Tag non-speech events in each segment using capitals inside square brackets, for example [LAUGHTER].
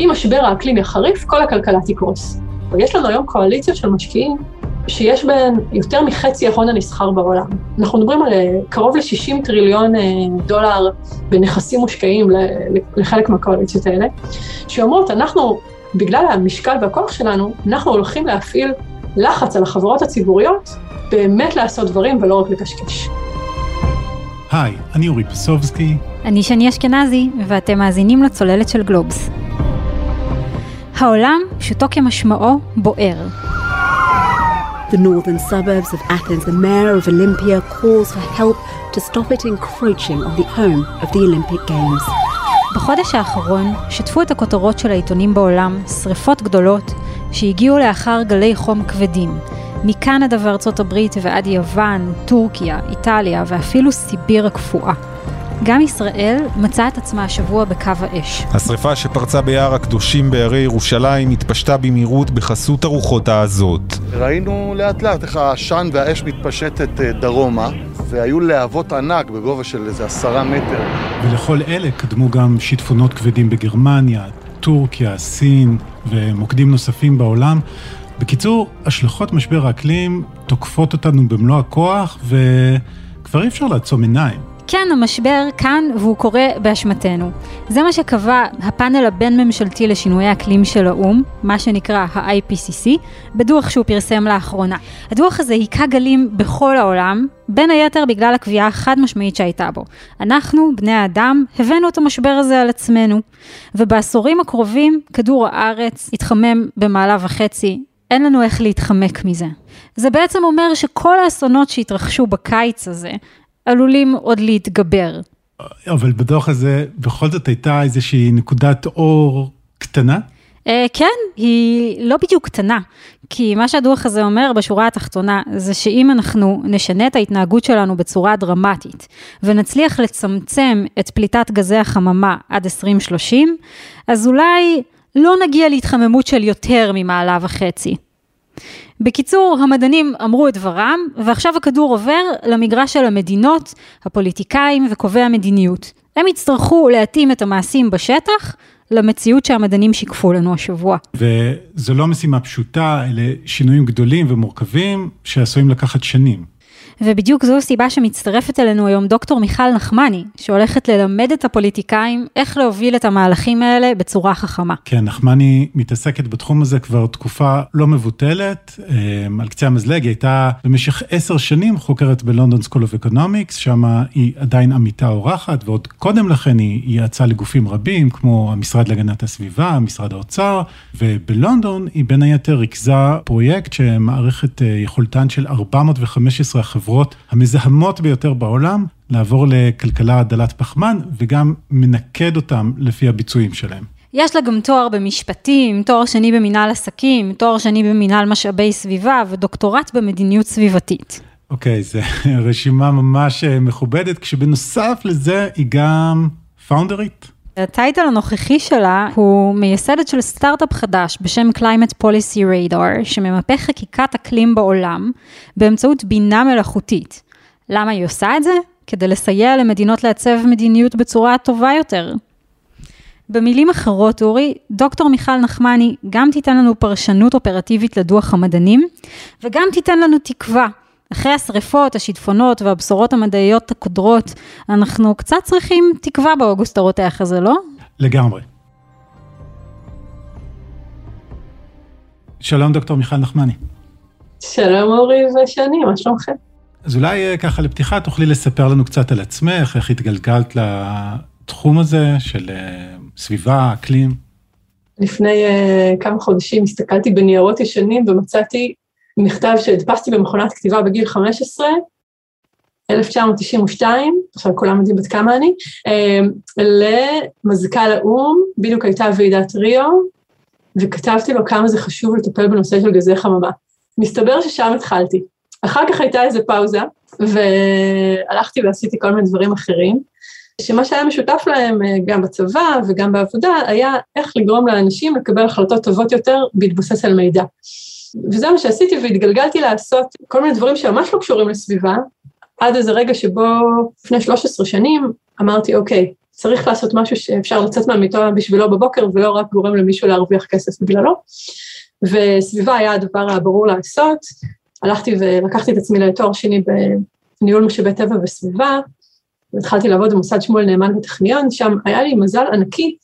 אם משבר האקלים יחריף, כל הכלכלה תקרוס. יש לנו היום קואליציות של משקיעים שיש בהן יותר מחצי ההון הנסחר בעולם. אנחנו מדברים על אה, קרוב ל-60 טריליון אה, דולר בנכסים מושקעים לחלק מהקואליציות האלה, שאומרות, אנחנו, בגלל המשקל והכוח שלנו, אנחנו הולכים להפעיל לחץ על החברות הציבוריות באמת לעשות דברים ולא רק לקשקש. היי, אני אורי פסובסקי. אני שני אשכנזי, ואתם מאזינים לצוללת של גלובס. העולם, פשוטו כמשמעו, בוער. The northern suburbs of Athens, the mayor of Olympia calls for help to stop it encroaching on the home of the Olympic Games. בחודש האחרון שטפו את הכותרות של העיתונים בעולם שריפות גדולות שהגיעו לאחר גלי חום כבדים, מקנדה וארצות הברית ועד יוון, טורקיה, איטליה ואפילו סיביר הקפואה. גם ישראל מצאה את עצמה השבוע בקו האש. השרפה שפרצה ביער הקדושים בהרי ירושלים התפשטה במהירות בחסות הרוחות העזות. ראינו לאט לאט איך העשן והאש מתפשטת אה, דרומה, והיו להבות ענק בגובה של איזה עשרה מטר. ולכל אלה קדמו גם שיטפונות כבדים בגרמניה, טורקיה, סין ומוקדים נוספים בעולם. בקיצור, השלכות משבר האקלים תוקפות אותנו במלוא הכוח, וכבר אי אפשר לעצום עיניים. כן, המשבר כאן והוא קורה באשמתנו. זה מה שקבע הפאנל הבין-ממשלתי לשינויי אקלים של האו"ם, מה שנקרא ה-IPCC, בדוח שהוא פרסם לאחרונה. הדוח הזה היכה גלים בכל העולם, בין היתר בגלל הקביעה החד משמעית שהייתה בו. אנחנו, בני האדם, הבאנו את המשבר הזה על עצמנו, ובעשורים הקרובים כדור הארץ התחמם במעלה וחצי אין לנו איך להתחמק מזה. זה בעצם אומר שכל האסונות שהתרחשו בקיץ הזה, עלולים עוד להתגבר. אבל בדוח הזה בכל זאת הייתה איזושהי נקודת אור קטנה? Uh, כן, היא לא בדיוק קטנה, כי מה שהדוח הזה אומר בשורה התחתונה, זה שאם אנחנו נשנה את ההתנהגות שלנו בצורה דרמטית, ונצליח לצמצם את פליטת גזי החממה עד 2030, אז אולי לא נגיע להתחממות של יותר ממעלה וחצי. בקיצור, המדענים אמרו את דברם, ועכשיו הכדור עובר למגרש של המדינות, הפוליטיקאים וקובעי המדיניות. הם יצטרכו להתאים את המעשים בשטח למציאות שהמדענים שיקפו לנו השבוע. וזו לא משימה פשוטה, אלה שינויים גדולים ומורכבים שעשויים לקחת שנים. ובדיוק זו הסיבה שמצטרפת אלינו היום דוקטור מיכל נחמני, שהולכת ללמד את הפוליטיקאים איך להוביל את המהלכים האלה בצורה חכמה. כן, נחמני מתעסקת בתחום הזה כבר תקופה לא מבוטלת. אמ, על קצה המזלג, היא הייתה במשך עשר שנים חוקרת ב London School of Economics, שם היא עדיין עמיתה אורחת, ועוד קודם לכן היא ייעצה לגופים רבים, כמו המשרד להגנת הסביבה, משרד האוצר, ובלונדון היא בין היתר ריכזה פרויקט שמעריך את אה, יכולתן של 415 החברות. המזהמות ביותר בעולם, לעבור לכלכלה דלת פחמן, וגם מנקד אותם לפי הביצועים שלהם. יש לה גם תואר במשפטים, תואר שני במנהל עסקים, תואר שני במנהל משאבי סביבה ודוקטורט במדיניות סביבתית. אוקיי, okay, [LAUGHS] זו רשימה ממש אה, מכובדת, כשבנוסף לזה היא גם פאונדרית. הטייטל הנוכחי שלה הוא מייסדת של סטארט-אפ חדש בשם Climate Policy Radar, שממפה חקיקת אקלים בעולם באמצעות בינה מלאכותית. למה היא עושה את זה? כדי לסייע למדינות לעצב מדיניות בצורה טובה יותר. במילים אחרות, אורי, דוקטור מיכל נחמני גם תיתן לנו פרשנות אופרטיבית לדוח המדענים, וגם תיתן לנו תקווה אחרי השריפות, השיטפונות והבשורות המדעיות הקודרות, אנחנו קצת צריכים תקווה באוגוסט הרותח הזה, לא? לגמרי. שלום דוקטור מיכל נחמני. שלום אורי ושני, מה שלומכם? אז אולי אה, ככה לפתיחה תוכלי לספר לנו קצת על עצמך, איך התגלגלת לתחום הזה של אה, סביבה, אקלים. לפני uh, כמה חודשים הסתכלתי בניירות ישנים ומצאתי מכתב שהדפסתי במכונת כתיבה בגיל 15, 1992, עכשיו כולם יודעים בת כמה אני, אמ, למזכ"ל האו"ם, בדיוק הייתה ועידת ריו, וכתבתי לו כמה זה חשוב לטפל בנושא של גזי חממה. מסתבר ששם התחלתי. אחר כך הייתה איזה פאוזה, והלכתי ועשיתי כל מיני דברים אחרים, שמה שהיה משותף להם אה, גם בצבא וגם בעבודה, היה איך לגרום לאנשים לקבל החלטות טובות יותר בהתבסס על מידע. וזה מה שעשיתי והתגלגלתי לעשות כל מיני דברים שממש לא קשורים לסביבה, עד איזה רגע שבו לפני 13 שנים אמרתי, אוקיי, צריך לעשות משהו שאפשר לצאת מהמיטה בשבילו בבוקר ולא רק גורם למישהו להרוויח כסף בגללו. וסביבה היה הדבר הברור לעשות. הלכתי ולקחתי את עצמי לתואר שני בניהול משאבי טבע וסביבה, והתחלתי לעבוד במוסד שמואל נאמן בטכניון, שם היה לי מזל ענקי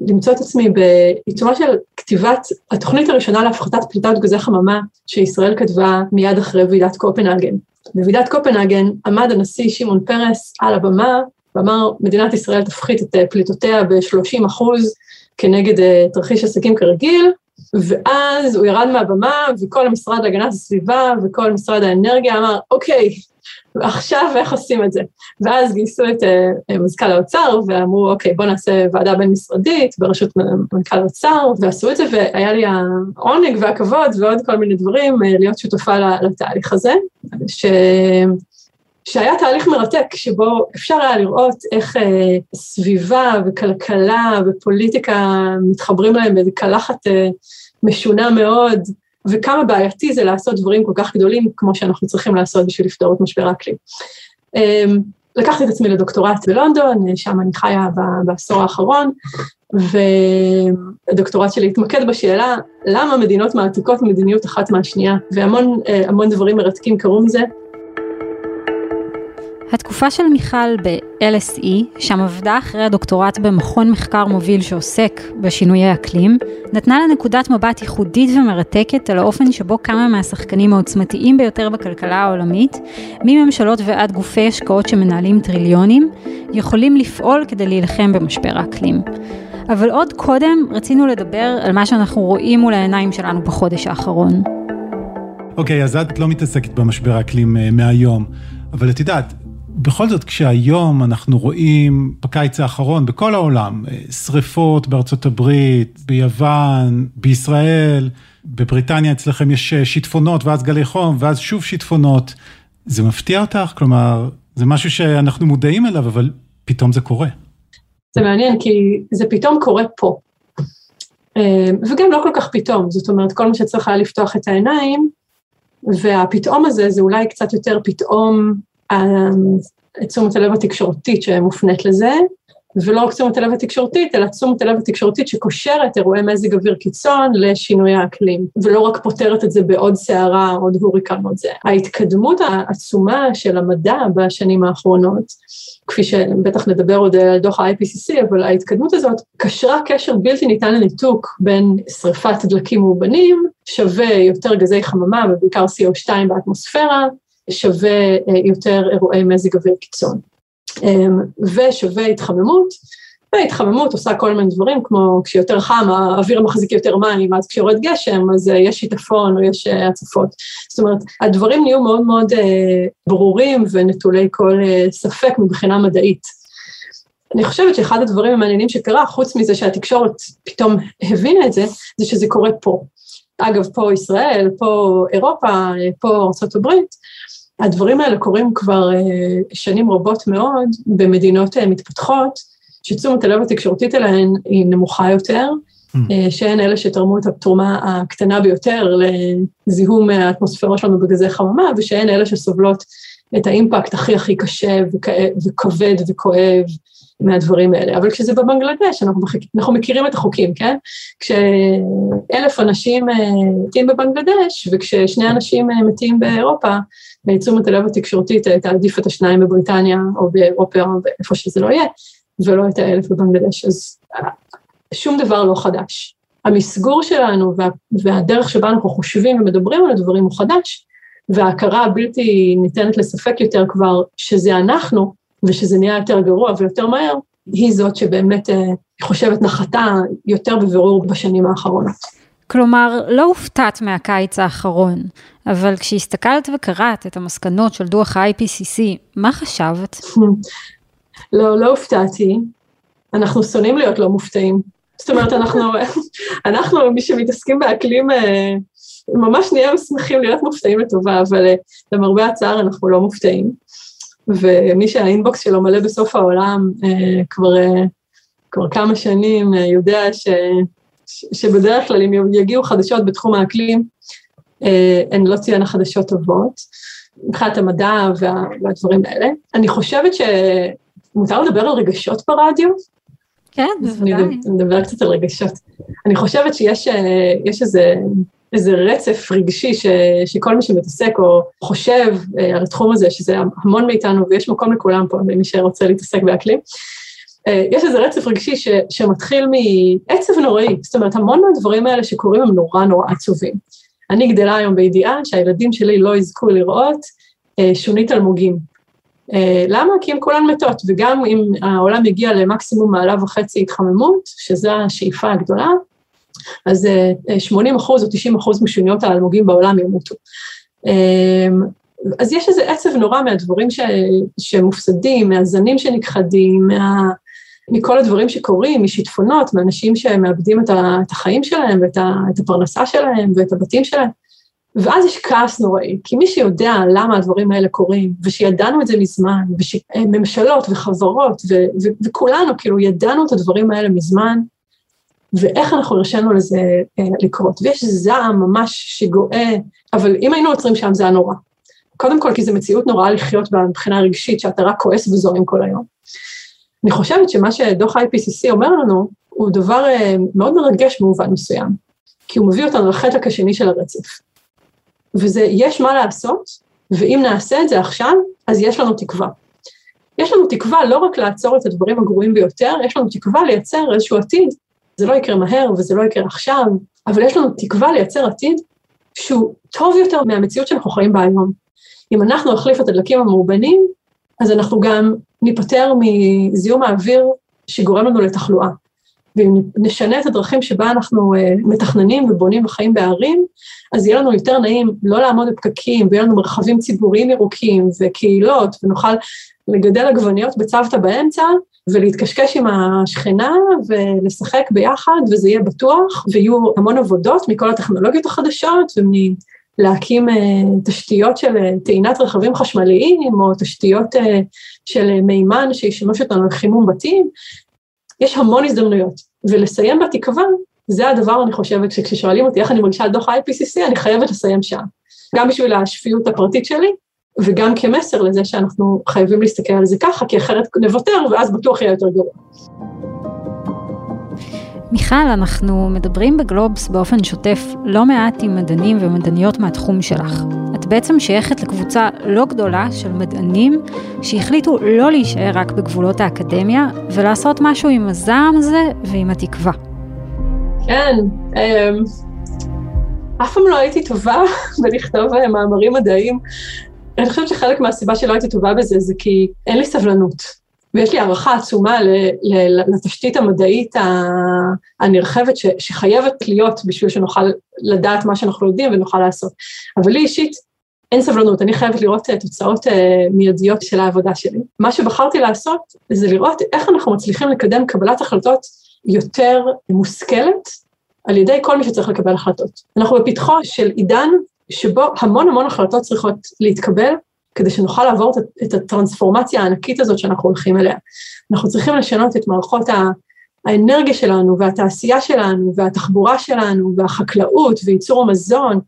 למצוא את עצמי בעיצומה של כתיבת התוכנית הראשונה להפחתת פליטת גזי חממה שישראל כתבה מיד אחרי ועידת קופנהגן. בוועידת קופנהגן עמד הנשיא שמעון פרס על הבמה ואמר, מדינת ישראל תפחית את פליטותיה ב-30 אחוז כנגד אה, תרחיש עסקים כרגיל, ואז הוא ירד מהבמה וכל המשרד להגנת הסביבה וכל משרד האנרגיה אמר, אוקיי, ועכשיו איך עושים את זה? ואז גייסו את uh, מזכ"ל האוצר ואמרו, אוקיי, בואו נעשה ועדה בין-משרדית בראשות מנכ"ל האוצר, ועשו את זה, והיה לי העונג והכבוד ועוד כל מיני דברים uh, להיות שותפה לתהליך הזה, ש... שהיה תהליך מרתק, שבו אפשר היה לראות איך אה, סביבה וכלכלה ופוליטיקה מתחברים להם באיזה קלחת אה, משונה מאוד, וכמה בעייתי זה לעשות דברים כל כך גדולים כמו שאנחנו צריכים לעשות בשביל לפתור את משבר האקלים. אה, לקחתי את עצמי לדוקטורט בלונדון, שם אני חיה בעשור האחרון, והדוקטורט שלי התמקד בשאלה למה מדינות מעתיקות מדיניות אחת מהשנייה, והמון אה, דברים מרתקים קרו מזה. התקופה של מיכל ב-LSE, שם עבדה אחרי הדוקטורט במכון מחקר מוביל שעוסק בשינויי אקלים, נתנה לה נקודת מבט ייחודית ומרתקת על האופן שבו כמה מהשחקנים העוצמתיים ביותר בכלכלה העולמית, מממשלות ועד גופי השקעות שמנהלים טריליונים, יכולים לפעול כדי להילחם במשבר האקלים. אבל עוד קודם רצינו לדבר על מה שאנחנו רואים מול העיניים שלנו בחודש האחרון. אוקיי, okay, אז את לא מתעסקת במשבר האקלים uh, מהיום, אבל את יודעת, בכל זאת, כשהיום אנחנו רואים בקיץ האחרון בכל העולם, אה, שריפות בארצות הברית, ביוון, בישראל, בבריטניה אצלכם יש אה, שיטפונות ואז גלי חום ואז שוב שיטפונות, זה מפתיע אותך? כלומר, זה משהו שאנחנו מודעים אליו, אבל פתאום זה קורה. זה מעניין, כי זה פתאום קורה פה. אה, וגם לא כל כך פתאום, זאת אומרת, כל מה שצריך היה לפתוח את העיניים, והפתאום הזה זה אולי קצת יותר פתאום תשומת הלב התקשורתית שמופנית לזה, ולא רק תשומת הלב התקשורתית, אלא תשומת הלב התקשורתית שקושרת אירועי מזג אוויר קיצון לשינוי האקלים, ולא רק פותרת את זה בעוד סערה, עוד הוריקנות זה. ההתקדמות העצומה של המדע בשנים האחרונות, כפי שבטח נדבר עוד על דוח ה-IPCC, אבל ההתקדמות הזאת קשרה קשר בלתי ניתן לניתוק בין שריפת דלקים מאובנים, שווה יותר גזי חממה ובעיקר CO2 באטמוספירה, שווה אה, יותר אירועי מזג אוויר קיצון. אמ, ושווה התחממות, והתחממות עושה כל מיני דברים, כמו כשיותר חם, האוויר מחזיק יותר מים, אז כשיורד גשם, אז אה, יש שיטפון או יש אה, הצפות. זאת אומרת, הדברים נהיו מאוד מאוד ברורים ונטולי כל ספק מבחינה מדעית. אני חושבת שאחד הדברים המעניינים שקרה, חוץ מזה שהתקשורת פתאום הבינה את זה, זה שזה קורה פה. אגב, פה ישראל, פה אירופה, פה ארה"ב, הדברים האלה קורים כבר אה, שנים רבות מאוד במדינות אה, מתפתחות, שתשומת הלב התקשורתית אליהן היא נמוכה יותר, mm. שהן אלה שתרמו את התרומה הקטנה ביותר לזיהום האטמוספירה שלנו בגזי חממה, ושהן אלה שסובלות את האימפקט הכי הכי קשה וכבד וכואב מהדברים האלה. אבל כשזה בבנגלדש, אנחנו, אנחנו מכירים את החוקים, כן? כשאלף אנשים מתים בבנגלדש, וכששני אנשים מתים באירופה, תשומת הלב התקשורתית תעדיף את השניים בבריטניה או באירופה או איפה שזה לא יהיה, ולא את האלף בבנגלדש. אז שום דבר לא חדש. המסגור שלנו וה, והדרך שבה אנחנו חושבים ומדברים על הדברים הוא חדש, וההכרה הבלתי ניתנת לספק יותר כבר שזה אנחנו, ושזה נהיה יותר גרוע ויותר מהר, היא זאת שבאמת, אה, חושבת, נחתה יותר בבירור בשנים האחרונות. כלומר, לא הופתעת מהקיץ האחרון, אבל כשהסתכלת וקראת את המסקנות של דוח ה-IPCC, מה חשבת? [LAUGHS] לא, לא הופתעתי. אנחנו שונאים להיות לא מופתעים. זאת אומרת, אנחנו, [LAUGHS] אנחנו, מי שמתעסקים באקלים, אה, ממש נהיה שמחים להיות מופתעים לטובה, אבל אה, למרבה הצער אנחנו לא מופתעים. ומי שהאינבוקס שלו מלא בסוף העולם אה, כבר, כבר כמה שנים יודע ש... שבדרך כלל אם יגיעו חדשות בתחום האקלים, אה, הן לא תהיינה חדשות טובות, מבחינת המדע וה, והדברים האלה. אני חושבת מותר לדבר על רגשות ברדיו? כן, בוודאי. אני אדבר קצת על רגשות. אני חושבת שיש איזה, איזה רצף רגשי ש, שכל מי שמתעסק או חושב על התחום הזה, שזה המון מאיתנו ויש מקום לכולם פה, למי שרוצה להתעסק באקלים. יש איזה רצף רגשי ש, שמתחיל מעצב נוראי, זאת אומרת, המון מהדברים האלה שקורים הם נורא נורא עצובים. אני גדלה היום בידיעה שהילדים שלי לא יזכו לראות שונית אלמוגים. למה? כי הן כולן מתות, וגם אם העולם יגיע למקסימום מעלה וחצי התחממות, שזו השאיפה הגדולה, אז 80 אחוז או 90 אחוז משוניות האלמוגים בעולם ימותו. אז יש איזה עצב נורא מהדברים ש, שמופסדים, מהזנים שנכחדים, מה, מכל הדברים שקורים, משיטפונות, מאנשים שמאבדים את, החיים שלהם ואת הפרנסה שלהם ואת הבתים שלהם. ואז יש כעס נוראי, כי מי שיודע למה הדברים האלה קורים, ושידענו את זה מזמן, וממשלות וחברות, ו- ו- וכולנו כאילו ידענו את הדברים האלה מזמן, ואיך אנחנו הרשינו לזה אה, לקרות. ויש זעם ממש שגואה, אבל אם היינו עוצרים שם זה היה נורא. קודם כל כי זו מציאות נוראה לחיות בה מבחינה רגשית, שאתה רק כועס וזורם כל היום. אני חושבת שמה שדוח IPCC אומר לנו, הוא דבר אה, מאוד מרגש במובן מסוים, כי הוא מביא אותנו לחלק השני של הרצף. וזה, יש מה לעשות, ואם נעשה את זה עכשיו, אז יש לנו תקווה. יש לנו תקווה לא רק לעצור את הדברים הגרועים ביותר, יש לנו תקווה לייצר איזשהו עתיד. זה לא יקרה מהר וזה לא יקרה עכשיו, אבל יש לנו תקווה לייצר עתיד שהוא טוב יותר מהמציאות שאנחנו חיים בה היום. אם אנחנו נחליף את הדלקים המאובנים, אז אנחנו גם ניפטר מזיהום האוויר שגורם לנו לתחלואה. ואם נשנה את הדרכים שבה אנחנו uh, מתכננים ובונים וחיים בערים, אז יהיה לנו יותר נעים לא לעמוד בפקקים, ויהיה לנו מרחבים ציבוריים ירוקים וקהילות, ונוכל לגדל עגבניות בצוותא באמצע, ולהתקשקש עם השכנה ולשחק ביחד, וזה יהיה בטוח, ויהיו המון עבודות מכל הטכנולוגיות החדשות, ומלהקים uh, תשתיות של uh, טעינת רכבים חשמליים, או תשתיות uh, של מימן שישמש אותנו לחימום בתים, יש המון הזדמנויות, ולסיים בתקווה, זה הדבר, אני חושבת, שכששואלים אותי איך אני מרגישה על דוח ה-IPCC, אני חייבת לסיים שם. גם בשביל השפיות הפרטית שלי, וגם כמסר לזה שאנחנו חייבים להסתכל על זה ככה, כי אחרת נוותר, ואז בטוח יהיה יותר גרוע. מיכל, אנחנו מדברים בגלובס באופן שוטף לא מעט עם מדענים ומדעניות מהתחום שלך. את בעצם שייכת לקבוצה לא גדולה של מדענים שהחליטו לא להישאר רק בגבולות האקדמיה ולעשות משהו עם הזעם הזה ועם התקווה. כן, אמ, אף פעם לא הייתי טובה [LAUGHS] בלכתוב אה, מאמרים מדעיים. אני חושבת שחלק מהסיבה שלא הייתי טובה בזה זה כי אין לי סבלנות. ויש לי הערכה עצומה לתשתית המדעית הנרחבת שחייבת להיות בשביל שנוכל לדעת מה שאנחנו יודעים ונוכל לעשות. אבל לי אישית אין סבלנות, אני חייבת לראות אה, תוצאות אה, מיידיות של העבודה שלי. מה שבחרתי לעשות זה לראות איך אנחנו מצליחים לקדם קבלת החלטות יותר מושכלת על ידי כל מי שצריך לקבל החלטות. אנחנו בפתחו של עידן שבו המון המון החלטות צריכות להתקבל כדי שנוכל לעבור את הטרנספורמציה הענקית הזאת שאנחנו הולכים אליה. אנחנו צריכים לשנות את מערכות האנרגיה שלנו והתעשייה שלנו והתחבורה שלנו והחקלאות וייצור המזון,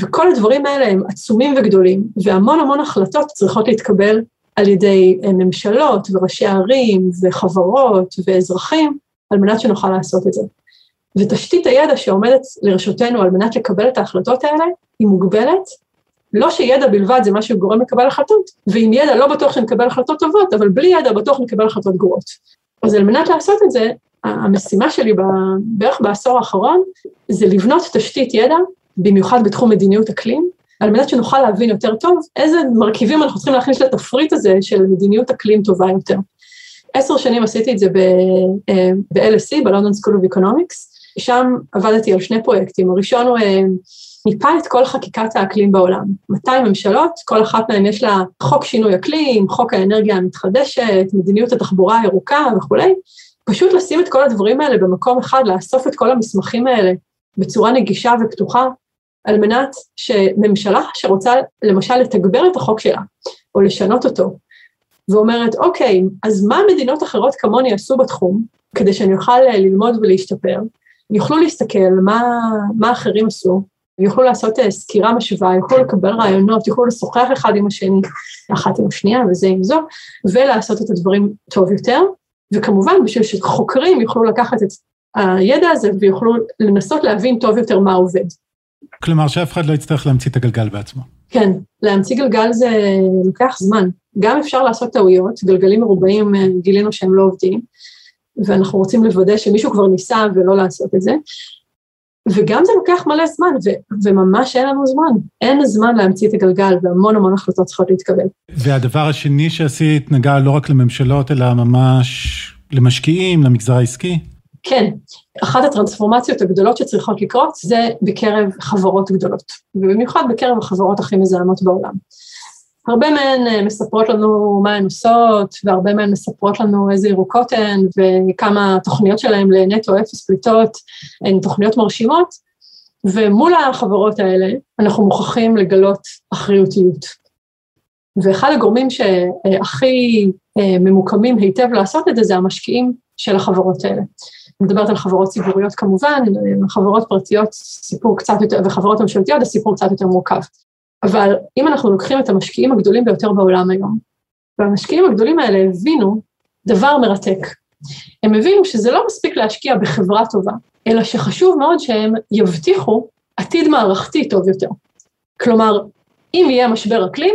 וכל הדברים האלה הם עצומים וגדולים, והמון המון החלטות צריכות להתקבל על ידי אה, ממשלות וראשי ערים וחברות ואזרחים, על מנת שנוכל לעשות את זה. ותשתית הידע שעומדת לרשותנו על מנת לקבל את ההחלטות האלה, היא מוגבלת, לא שידע בלבד זה מה שגורם לקבל החלטות, ועם ידע לא בטוח שנקבל החלטות טובות, אבל בלי ידע בטוח נקבל החלטות גרועות. אז על מנת לעשות את זה, המשימה שלי בערך בעשור האחרון, זה לבנות תשתית ידע, במיוחד בתחום מדיניות אקלים, על מנת שנוכל להבין יותר טוב איזה מרכיבים אנחנו צריכים להכניס לתפריט הזה של מדיניות אקלים טובה יותר. עשר שנים עשיתי את זה ב-LSE, אה, ב-London School of Economics, שם עבדתי על שני פרויקטים, הראשון הוא אה, מיפה את כל חקיקת האקלים בעולם. 200 ממשלות, כל אחת מהן יש לה חוק שינוי אקלים, חוק האנרגיה המתחדשת, מדיניות התחבורה הירוקה וכולי. פשוט לשים את כל הדברים האלה במקום אחד, לאסוף את כל המסמכים האלה בצורה נגישה ופתוחה, על מנת שממשלה שרוצה למשל לתגבר את החוק שלה, או לשנות אותו, ואומרת, אוקיי, אז מה מדינות אחרות כמוני עשו בתחום, כדי שאני אוכל ללמוד ולהשתפר? יוכלו להסתכל מה, מה אחרים עשו, יוכלו לעשות אה, סקירה משוואה, יוכלו לקבל רעיונות, יוכלו לשוחח אחד עם השני, אחת עם השנייה וזה עם זו, ולעשות את הדברים טוב יותר, וכמובן בשביל שחוקרים יוכלו לקחת את הידע הזה ויוכלו לנסות להבין טוב יותר מה עובד. כלומר שאף אחד לא יצטרך להמציא את הגלגל בעצמו. כן, להמציא גלגל זה לוקח זמן. גם אפשר לעשות טעויות, גלגלים מרובעים אה, גילינו שהם לא עובדים, ואנחנו רוצים לוודא שמישהו כבר ניסה ולא לעשות את זה. וגם זה לוקח מלא זמן, ו- וממש אין לנו זמן. אין זמן להמציא את הגלגל, והמון המון החלטות צריכות להתקבל. והדבר השני שעשית נגע לא רק לממשלות, אלא ממש למשקיעים, למגזר העסקי? כן, אחת הטרנספורמציות הגדולות שצריכות לקרות זה בקרב חברות גדולות, ובמיוחד בקרב החברות הכי מזהמות בעולם. הרבה מהן אה, מספרות לנו מה הן עושות, והרבה מהן מספרות לנו איזה ירוקות הן, וכמה התוכניות שלהן לנטו אפס פליטות הן תוכניות מרשימות, ומול החברות האלה אנחנו מוכרחים לגלות אחריותיות. ואחד הגורמים שהכי אה, ממוקמים היטב לעשות את זה, זה המשקיעים של החברות האלה. אני מדברת על חברות ציבוריות כמובן, חברות פרטיות סיפור קצת יותר, וחברות ממשלתיות הסיפור קצת יותר מורכב. אבל אם אנחנו לוקחים את המשקיעים הגדולים ביותר בעולם היום, והמשקיעים הגדולים האלה הבינו דבר מרתק. הם הבינו שזה לא מספיק להשקיע בחברה טובה, אלא שחשוב מאוד שהם יבטיחו עתיד מערכתי טוב יותר. כלומר, אם יהיה משבר אקלים,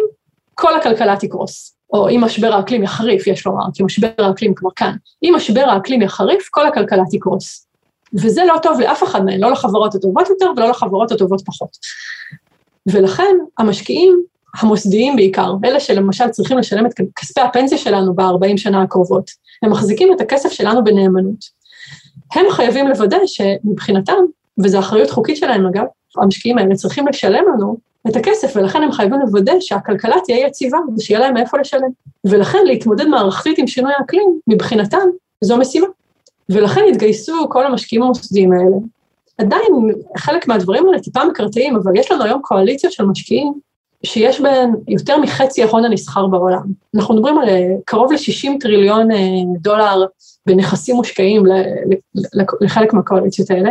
כל הכלכלה תקרוס. או אם משבר האקלים יחריף, יש לומר, כי משבר האקלים כבר כאן. אם משבר האקלים יחריף, כל הכלכלה תקרוס. וזה לא טוב לאף אחד מהן, לא לחברות הטובות יותר ולא לחברות הטובות פחות. ולכן המשקיעים המוסדיים בעיקר, אלה שלמשל צריכים לשלם את כספי הפנסיה שלנו ב-40 שנה הקרובות, הם מחזיקים את הכסף שלנו בנאמנות. הם חייבים לוודא שמבחינתם, וזו אחריות חוקית שלהם אגב, המשקיעים האלה צריכים לשלם לנו את הכסף, ולכן הם חייבים לוודא שהכלכלה תהיה יציבה, ושיהיה להם מאיפה לשלם. ולכן להתמודד מערכתית עם שינוי האקלים, מבחינתם, זו משימה. ולכן התגייסו כל המשקיעים המוסדיים האלה, עדיין חלק מהדברים האלה טיפה מקרטעים, אבל יש לנו היום קואליציה של משקיעים שיש בהן יותר מחצי ההון הנסחר בעולם. אנחנו מדברים על אה, קרוב ל-60 טריליון אה, דולר בנכסים מושקעים לחלק מהקואליציות האלה,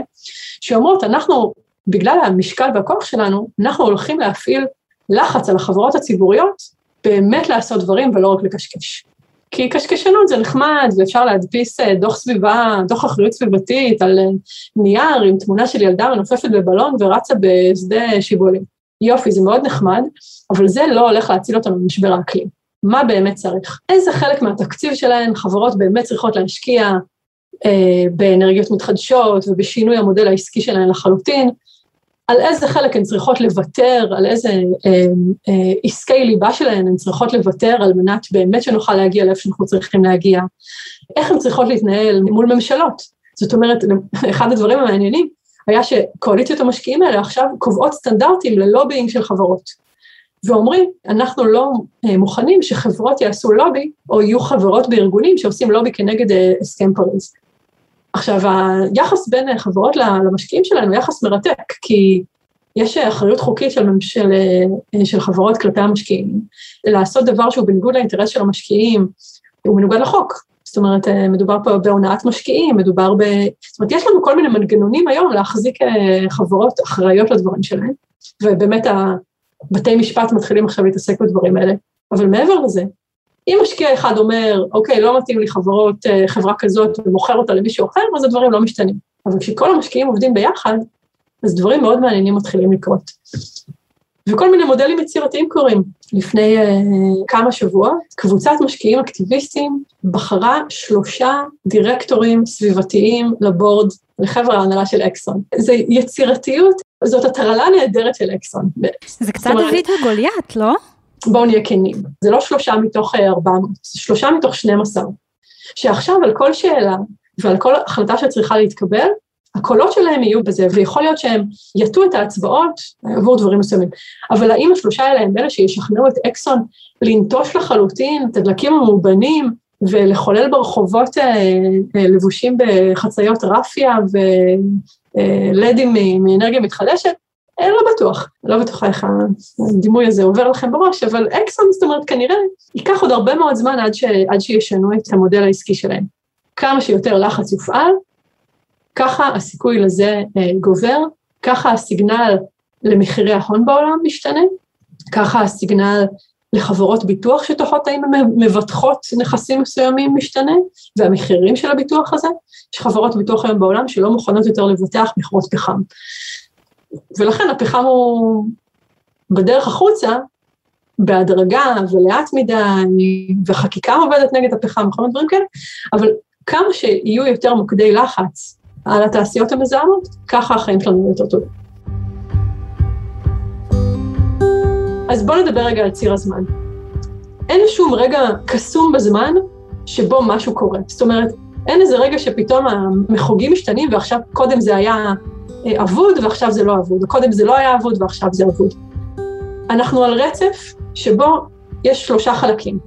שאומרות, אנחנו, בגלל המשקל והכוח שלנו, אנחנו הולכים להפעיל לחץ על החברות הציבוריות באמת לעשות דברים ולא רק לקשקש. כי קשקשנות זה נחמד, ואפשר להדפיס אה, דוח סביבה, דוח אחריות סביבתית על אה, נייר עם תמונה של ילדה מנופפת בבלון ורצה בשדה שיבולים. יופי, זה מאוד נחמד, אבל זה לא הולך להציל אותנו ממשבר האקלים. מה באמת צריך? איזה חלק מהתקציב שלהן חברות באמת צריכות להשקיע אה, באנרגיות מתחדשות ובשינוי המודל העסקי שלהן לחלוטין, על איזה חלק הן צריכות לוותר, על איזה אה, אה, עסקי ליבה שלהן הן צריכות לוותר על מנת באמת שנוכל להגיע לאיפה שאנחנו צריכים להגיע, איך הן צריכות להתנהל מול ממשלות. זאת אומרת, אחד הדברים המעניינים היה שקואליציות המשקיעים האלה עכשיו קובעות סטנדרטים ללובינג של חברות. ואומרים, אנחנו לא אה, מוכנים שחברות יעשו לובי, או יהיו חברות בארגונים שעושים לובי כנגד אה, הסכם פריז. עכשיו, היחס בין חברות למשקיעים שלנו הוא יחס מרתק, כי יש אחריות חוקית של, של, של חברות כלפי המשקיעים, לעשות דבר שהוא בניגוד לאינטרס של המשקיעים, הוא מנוגד לחוק. זאת אומרת, מדובר פה בהונאת משקיעים, מדובר ב... זאת אומרת, יש לנו כל מיני מנגנונים היום להחזיק אה, חברות אחראיות לדברים שלהם, ובאמת הבתי משפט מתחילים עכשיו להתעסק בדברים האלה. אבל מעבר לזה, אם משקיע אחד אומר, אוקיי, לא מתאים לי חברות, אה, חברה כזאת ומוכר אותה למישהו אחר, אז הדברים לא משתנים. אבל כשכל המשקיעים עובדים ביחד, אז דברים מאוד מעניינים מתחילים לקרות. וכל מיני מודלים יצירתיים קורים. לפני uh, כמה שבועות, קבוצת משקיעים אקטיביסטים בחרה שלושה דירקטורים סביבתיים לבורד, לחבר ההנהלה של אקסון. זה יצירתיות, זאת הטרלה נהדרת של אקסון. זה קצת דוד וגוליית, לא? בואו נהיה כנים, זה לא שלושה מתוך 400, אה, זה שלושה מתוך 12. שעכשיו על כל שאלה ועל כל החלטה שצריכה להתקבל, הקולות שלהם יהיו בזה, ויכול להיות שהם יטו את ההצבעות עבור דברים מסוימים. אבל האם השלושה האלה הם אלה שישכנעו את אקסון לנטוש לחלוטין את הדלקים המאובנים ולחולל ברחובות אה, אה, לבושים בחציות רפיה ולדים אה, מאנרגיה מתחדשת? אה, לא בטוח, לא בטוחה איך הדימוי הזה עובר לכם בראש, אבל אקסון, זאת אומרת, כנראה ייקח עוד הרבה מאוד זמן עד, ש, עד שישנו את המודל העסקי שלהם. כמה שיותר לחץ יופעל, ככה הסיכוי לזה אה, גובר, ככה הסיגנל למחירי ההון בעולם משתנה, ככה הסיגנל לחברות ביטוח שתוחות האם הן מבטחות נכסים מסוימים משתנה, והמחירים של הביטוח הזה, יש חברות ביטוח היום בעולם שלא מוכנות יותר לבטח מכרות פחם. ולכן הפחם הוא בדרך החוצה, בהדרגה ולאט מדי, וחקיקה עובדת נגד הפחם וכל מיני דברים כאלה, אבל כמה שיהיו יותר מוקדי לחץ על התעשיות המזהמות, ככה החיים שלנו יותר טובים. אז בואו נדבר רגע על ציר הזמן. אין שום רגע קסום בזמן שבו משהו קורה. זאת אומרת, אין איזה רגע שפתאום המחוגים משתנים ועכשיו קודם זה היה אבוד ועכשיו זה לא אבוד, קודם זה לא היה אבוד ועכשיו זה אבוד. אנחנו על רצף שבו יש שלושה חלקים.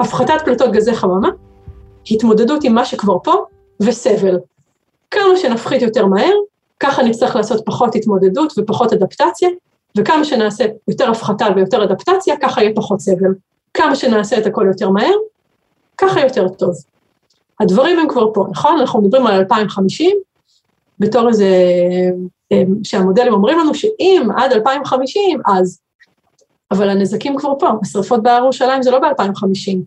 הפחתת פליטות גזי חממה, התמודדות עם מה שכבר פה, וסבל. כמה שנפחית יותר מהר, ככה נצטרך לעשות פחות התמודדות ופחות אדפטציה, וכמה שנעשה יותר הפחתה ויותר אדפטציה, ככה יהיה פחות סבל. כמה שנעשה את הכל יותר מהר, ככה יותר טוב. הדברים הם כבר פה, נכון? אנחנו מדברים על 2050, בתור איזה, אה, שהמודלים אומרים לנו שאם עד 2050, אז. אבל הנזקים כבר פה, השרפות בהר ירושלים זה לא ב-2050.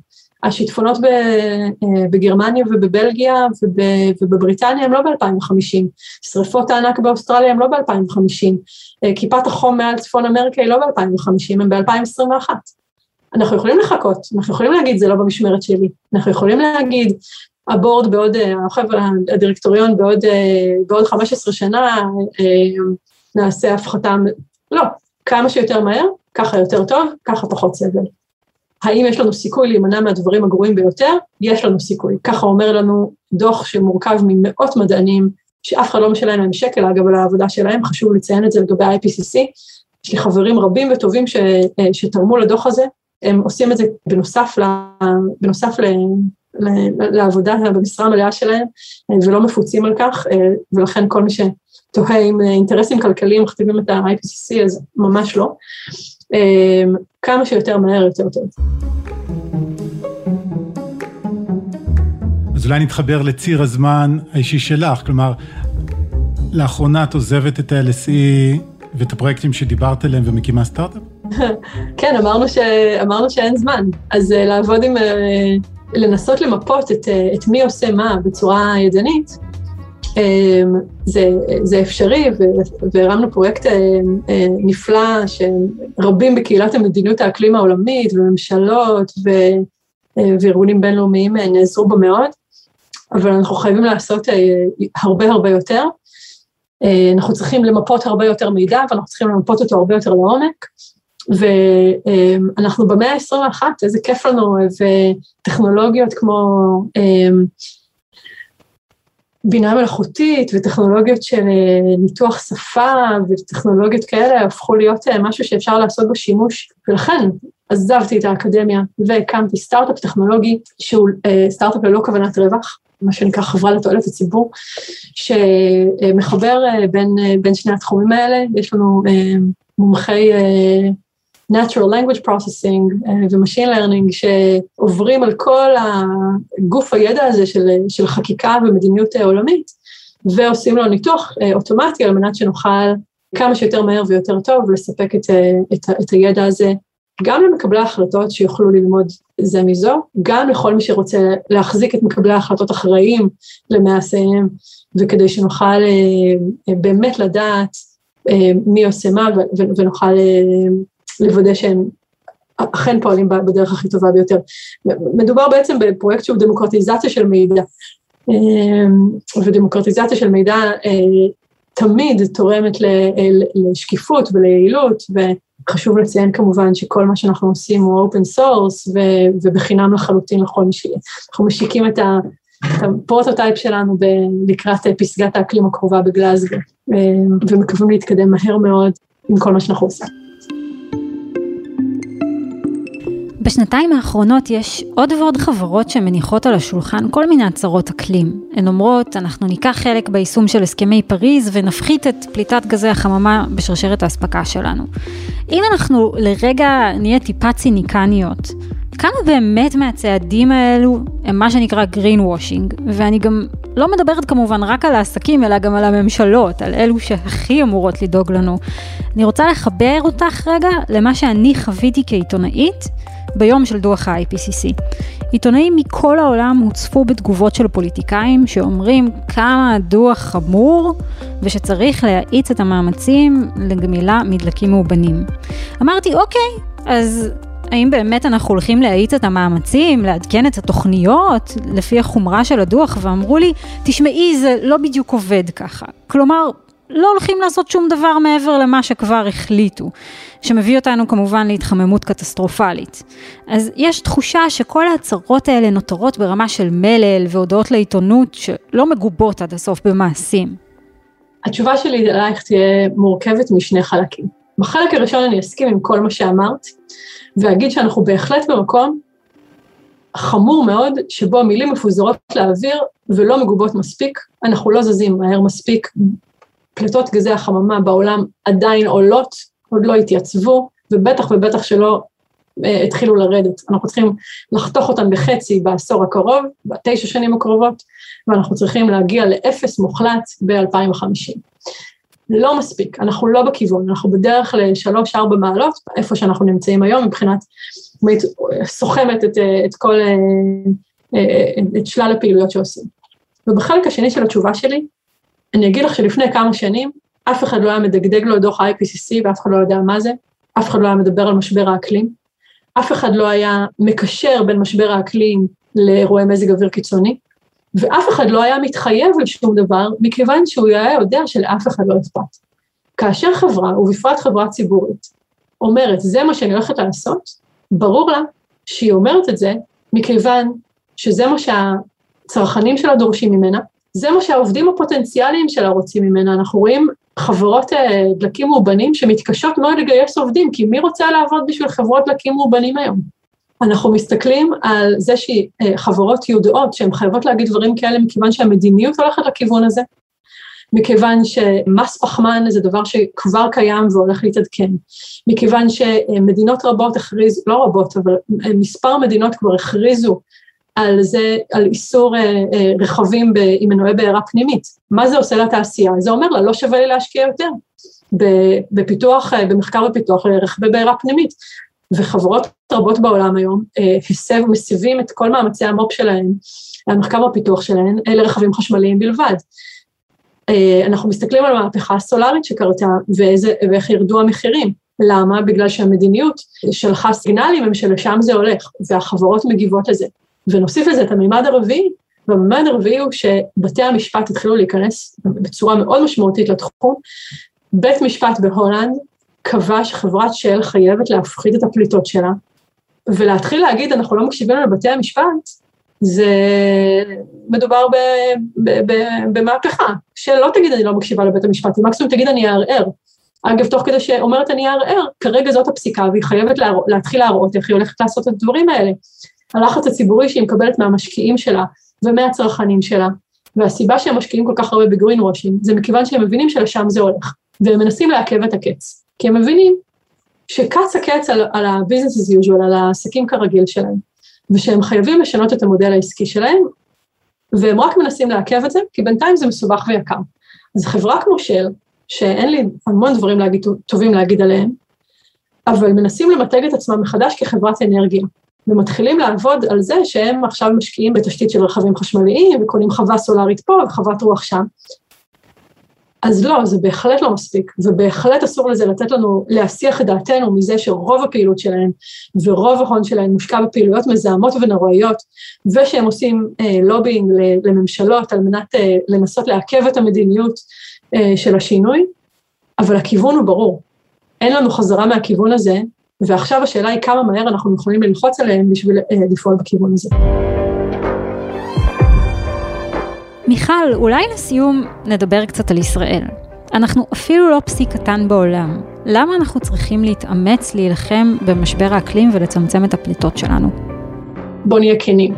השיטפונות אה, בגרמניה ובבלגיה ובבריטניה הם לא ב-2050, שריפות הענק באוסטרליה הם לא ב-2050, אה, כיפת החום מעל צפון אמריקה היא לא ב-2050, הם ב-2021. אנחנו יכולים לחכות, אנחנו יכולים להגיד זה לא במשמרת שלי, אנחנו יכולים להגיד הבורד בעוד, אה, החבר'ה, הדירקטוריון בעוד, בעוד 15 שנה נעשה הפחתה, לא, כמה שיותר מהר, ככה יותר טוב, ככה פחות סבל. האם יש לנו סיכוי להימנע מהדברים הגרועים ביותר? יש לנו סיכוי. ככה אומר לנו דוח שמורכב ממאות מדענים, שאף אחד לא משלם להם שקל, אגב, על העבודה שלהם, חשוב לציין את זה לגבי ה-IPCC. יש לי חברים רבים וטובים ש, שתרמו לדוח הזה, הם עושים את זה בנוסף, ל, בנוסף ל, לעבודה במשרה המלאה שלהם, ולא מפוצים על כך, ולכן כל מי שתוהה עם אינטרסים כלכליים מכתיבים את ה-IPCC, אז ממש לא. כמה שיותר מהר יותר טוב. אז אולי נתחבר לציר הזמן האישי שלך, כלומר, לאחרונה את עוזבת את ה-LSE ואת הפרויקטים שדיברת עליהם ומקימה סטארט-אפ? [LAUGHS] כן, אמרנו, ש... אמרנו שאין זמן, אז אה, לעבוד עם, אה, לנסות למפות את, אה, את מי עושה מה בצורה ידנית, אמ, זה, זה אפשרי, והרמנו פרויקט אה, אה, נפלא שרבים בקהילת המדיניות האקלים העולמית וממשלות ו, וארגונים בינלאומיים נעזרו בו מאוד, אבל אנחנו חייבים לעשות הרבה הרבה יותר. אנחנו צריכים למפות הרבה יותר מידע ואנחנו צריכים למפות אותו הרבה יותר לעומק. ואנחנו במאה ה-21, איזה כיף לנו, וטכנולוגיות כמו בינה מלאכותית וטכנולוגיות של אה, ניתוח שפה וטכנולוגיות כאלה הפכו להיות אה, משהו שאפשר לעשות בו שימוש, ולכן עזבתי את האקדמיה והקמתי סטארט-אפ טכנולוגי שהוא אה, סטארט-אפ ללא כוונת רווח, מה שנקרא חברה לתועלת הציבור, שמחבר בין, בין שני התחומים האלה, יש לנו מומחי Natural Language Processing אה, ו-Machine Learning שעוברים על כל הגוף הידע הזה של, של חקיקה ומדיניות אה, עולמית ועושים לו ניתוח אה, אוטומטי על מנת שנוכל כמה שיותר מהר ויותר טוב לספק את, את, את הידע הזה גם למקבלי ההחלטות שיוכלו ללמוד זה מזו, גם לכל מי שרוצה להחזיק את מקבלי ההחלטות אחראים למעשיהם, וכדי שנוכל באמת לדעת מי עושה מה ונוכל לוודא שהם אכן פועלים בדרך הכי טובה ביותר. מדובר בעצם בפרויקט שהוא דמוקרטיזציה של מידע, אמ, ודמוקרטיזציה של מידע אה, תמיד תורמת לשקיפות וליעילות, וחשוב לציין כמובן שכל מה שאנחנו עושים הוא open source ובחינם לחלוטין לכל מי שיהיה. אנחנו משיקים את ה prototype שלנו לקראת פסגת האקלים הקרובה בגלאזגו, אה, ומקווים להתקדם מהר מאוד עם כל מה שאנחנו עושים. בשנתיים האחרונות יש עוד ועוד חברות שמניחות על השולחן כל מיני הצהרות אקלים. הן אומרות, אנחנו ניקח חלק ביישום של הסכמי פריז ונפחית את פליטת גזי החממה בשרשרת האספקה שלנו. אם אנחנו לרגע נהיה טיפה ציניקניות, כמה באמת מהצעדים האלו הם מה שנקרא green washing, ואני גם לא מדברת כמובן רק על העסקים, אלא גם על הממשלות, על אלו שהכי אמורות לדאוג לנו. אני רוצה לחבר אותך רגע למה שאני חוויתי כעיתונאית ביום של דוח ה-IPCC. עיתונאים מכל העולם הוצפו בתגובות של פוליטיקאים שאומרים כמה הדוח חמור ושצריך להאיץ את המאמצים לגמילה מדלקים מאובנים. אמרתי, אוקיי, אז האם באמת אנחנו הולכים להאיץ את המאמצים, לעדכן את התוכניות לפי החומרה של הדוח, ואמרו לי, תשמעי, זה לא בדיוק עובד ככה. כלומר, לא הולכים לעשות שום דבר מעבר למה שכבר החליטו, שמביא אותנו כמובן להתחממות קטסטרופלית. אז יש תחושה שכל ההצהרות האלה נותרות ברמה של מלל והודעות לעיתונות שלא מגובות עד הסוף במעשים. התשובה שלי אלייך תהיה מורכבת משני חלקים. בחלק הראשון אני אסכים עם כל מה שאמרת, ואגיד שאנחנו בהחלט במקום חמור מאוד, שבו מילים מפוזרות לאוויר ולא מגובות מספיק, אנחנו לא זזים מהר מספיק, פליטות גזי החממה בעולם עדיין עולות, עוד לא התייצבו, ובטח ובטח שלא אה, התחילו לרדת. אנחנו צריכים לחתוך אותן בחצי בעשור הקרוב, בתשע שנים הקרובות, ואנחנו צריכים להגיע לאפס מוחלט ב-2050. לא מספיק, אנחנו לא בכיוון, אנחנו בדרך לשלוש-ארבע מעלות, איפה שאנחנו נמצאים היום מבחינת, סוכמת את, את כל, אה, אה, את שלל הפעילויות שעושים. ובחלק השני של התשובה שלי, אני אגיד לך שלפני כמה שנים, אף אחד לא היה מדגדג לו את דוח ה-IPCC ואף אחד לא יודע מה זה, אף אחד לא היה מדבר על משבר האקלים, אף אחד לא היה מקשר בין משבר האקלים לאירועי מזג אוויר קיצוני, ואף אחד לא היה מתחייב לשום דבר, מכיוון שהוא היה יודע שלאף אחד לא אכפת. כאשר חברה, ובפרט חברה ציבורית, אומרת, זה מה שאני הולכת לעשות, ברור לה שהיא אומרת את זה, מכיוון שזה מה שהצרכנים שלה דורשים ממנה, זה מה שהעובדים הפוטנציאליים שלה רוצים ממנה. אנחנו רואים חברות אה, דלקים מאובנים שמתקשות מאוד לגייס עובדים, כי מי רוצה לעבוד בשביל חברות דלקים מאובנים היום? אנחנו מסתכלים על זה שחברות יודעות שהן חייבות להגיד דברים כאלה מכיוון שהמדיניות הולכת לכיוון הזה, מכיוון שמס פחמן זה דבר שכבר קיים והולך להתעדכן, מכיוון שמדינות רבות הכריזו, לא רבות, אבל מספר מדינות כבר הכריזו על זה, על איסור אה, אה, רכבים עם מנועי בעירה פנימית. מה זה עושה לתעשייה? זה אומר לה, לא שווה לי להשקיע יותר בפיתוח, אה, במחקר ופיתוח לרכבי בעירה פנימית. וחברות רבות בעולם היום הסב ומסיבים את כל מאמצי המו"פ שלהם, המחקר והפיתוח שלהם, לרכבים חשמליים בלבד. אנחנו מסתכלים על המהפכה הסולארית שקרתה ואיזה, ואיך ירדו המחירים. למה? בגלל שהמדיניות שלחה סיגנלים הם שלשם זה הולך, והחברות מגיבות לזה. ונוסיף לזה את המימד הרביעי, והמימד הרביעי הוא שבתי המשפט התחילו להיכנס בצורה מאוד משמעותית לתחום. בית משפט בהולנד קבע שחברת של חייבת להפחית את הפליטות שלה, ולהתחיל להגיד אנחנו לא מקשיבים לבתי המשפט, זה מדובר ב, ב, ב, במהפכה, שלא תגיד אני לא מקשיבה לבית המשפט, ומקסימום תגיד אני אערער. אגב, תוך כדי שאומרת אני אערער, כרגע זאת הפסיקה והיא חייבת להרא, להתחיל להראות איך היא הולכת לעשות את הדברים האלה. הלחץ הציבורי שהיא מקבלת מהמשקיעים שלה ומהצרכנים שלה, והסיבה שהם משקיעים כל כך הרבה בגרין וושינג, זה מכיוון שהם מבינים שלשם זה הולך, והם מנסים לעכב את הקץ, כי הם מבינים שקץ הקץ על, על ה-business as usual, על העסקים כרגיל שלהם, ושהם חייבים לשנות את המודל העסקי שלהם, והם רק מנסים לעכב את זה, כי בינתיים זה מסובך ויקר. אז חברה כמו של, שאין לי המון דברים להגיד, טובים להגיד עליהם, אבל מנסים למתג את עצמם מחדש כחברת אנרגיה. ומתחילים לעבוד על זה שהם עכשיו משקיעים בתשתית של רכבים חשמליים וקונים חווה סולארית פה וחוות רוח שם. אז לא, זה בהחלט לא מספיק, ובהחלט אסור לזה לתת לנו, להסיח את דעתנו מזה שרוב הפעילות שלהם ורוב ההון שלהם מושקע בפעילויות מזהמות ונוראיות, ושהם עושים אה, לובינג לממשלות על מנת אה, לנסות לעכב את המדיניות אה, של השינוי, אבל הכיוון הוא ברור. אין לנו חזרה מהכיוון הזה, ועכשיו השאלה היא כמה מהר אנחנו יכולים ללחוץ עליהם בשביל אה, לפעול בכיוון הזה. מיכל, אולי לסיום נדבר קצת על ישראל. אנחנו אפילו לא פסיק קטן בעולם. למה אנחנו צריכים להתאמץ להילחם במשבר האקלים ולצמצם את הפליטות שלנו? בוא נהיה כנים.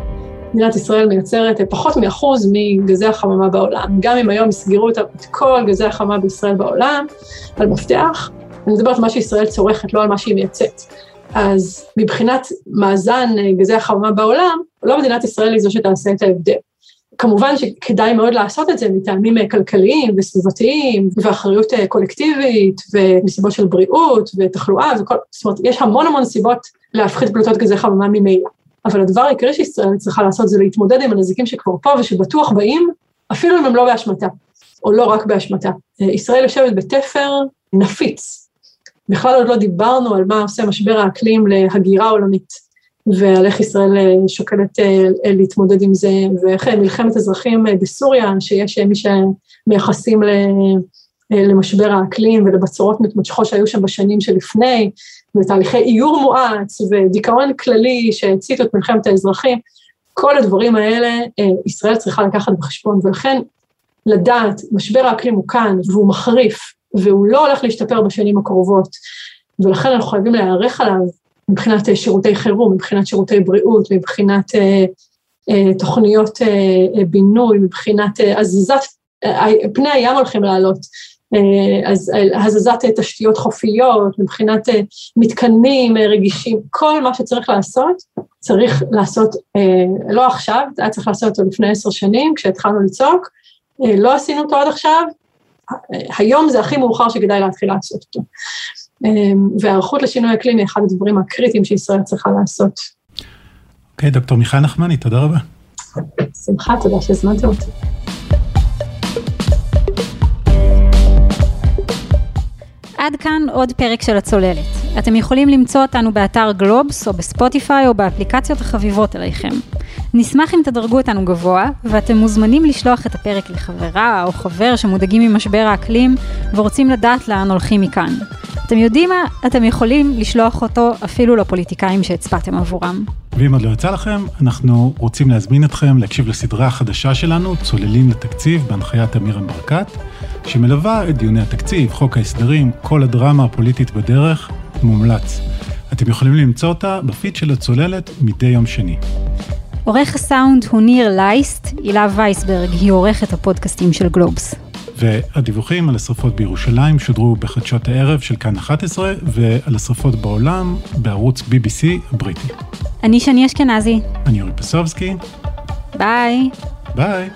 מדינת ישראל מייצרת פחות מאחוז מגזי החממה בעולם. גם אם היום יסגרו את כל גזי החממה בישראל בעולם על מפתח, אני מדברת על מה שישראל צורכת, לא על מה שהיא מייצאת. אז מבחינת מאזן אה, גזי החממה בעולם, לא מדינת ישראל היא זו שתעשה את ההבדל. כמובן שכדאי מאוד לעשות את זה מטעמים אה, כלכליים וסביבתיים ואחריות קולקטיבית ומסיבות של בריאות ותחלואה וכל, זאת אומרת, יש המון המון סיבות להפחית פליטות גזי חממה ממילא. אבל הדבר העיקרי שישראל צריכה לעשות זה להתמודד עם הנזיקים שכבר פה ושבטוח באים, אפילו אם הם לא באשמתה, או לא רק באשמתה. ישראל יושבת בתפר נפיץ. בכלל עוד לא דיברנו על מה עושה משבר האקלים להגירה עולמית, ועל איך ישראל אה, שוקלת אה, להתמודד עם זה, ואיך מלחמת אזרחים אה, בסוריה, שיש מי שמייחסים למשבר האקלים ולבצורות מתמשכות שהיו שם בשנים שלפני, ותהליכי איור מואץ ודיכאון כללי שהציתו את מלחמת האזרחים, כל הדברים האלה ישראל צריכה לקחת בחשבון, ולכן לדעת, משבר האקלים הוא כאן והוא מחריף, והוא לא הולך להשתפר בשנים הקרובות, ולכן אנחנו חייבים להיערך עליו מבחינת אה, שירותי חירום, מבחינת שירותי בריאות, מבחינת אה, אה, תוכניות אה, אה, בינוי, מבחינת אה, הזזת, אה, פני הים הולכים לעלות, אה, אז אה, הזזת אה, תשתיות חופיות, מבחינת אה, מתקנים אה, רגישים, כל מה שצריך לעשות, צריך לעשות אה, לא עכשיו, היה צריך לעשות אותו לפני עשר שנים, כשהתחלנו לצעוק, אה, לא עשינו אותו עד עכשיו, היום זה הכי מאוחר שכדאי להתחיל לעשות אותו. אמ, והיערכות לשינוי אקלים היא אחד הדברים הקריטיים שישראל צריכה לעשות. אוקיי, okay, דוקטור מיכל נחמני, תודה רבה. שמחה, תודה שהזמנתם אותי. עד כאן עוד פרק של הצוללת. אתם יכולים למצוא אותנו באתר גלובס או בספוטיפיי או באפליקציות החביבות עליכם. נשמח אם תדרגו אותנו גבוה, ואתם מוזמנים לשלוח את הפרק לחברה או חבר שמודאגים ממשבר האקלים ורוצים לדעת לאן הולכים מכאן. אתם יודעים מה? אתם יכולים לשלוח אותו אפילו לפוליטיקאים שהצבעתם עבורם. ואם עוד לא יצא לכם, אנחנו רוצים להזמין אתכם להקשיב לסדרה החדשה שלנו, צוללים לתקציב, בהנחיית אמירן ברקת, שמלווה את דיוני התקציב, חוק ההסדרים, כל הדרמה הפוליטית בדרך, מומלץ. אתם יכולים למצוא אותה בפיד של הצוללת מדי יום שני. עורך הסאונד הוא ניר לייסט, הילה וייסברג היא עורכת הפודקאסטים של גלובס. והדיווחים על השרפות בירושלים שודרו בחדשות הערב של כאן 11, ועל השרפות בעולם בערוץ BBC הבריטי. אני שני אשכנזי. אני אורי פסובסקי. ביי. ביי.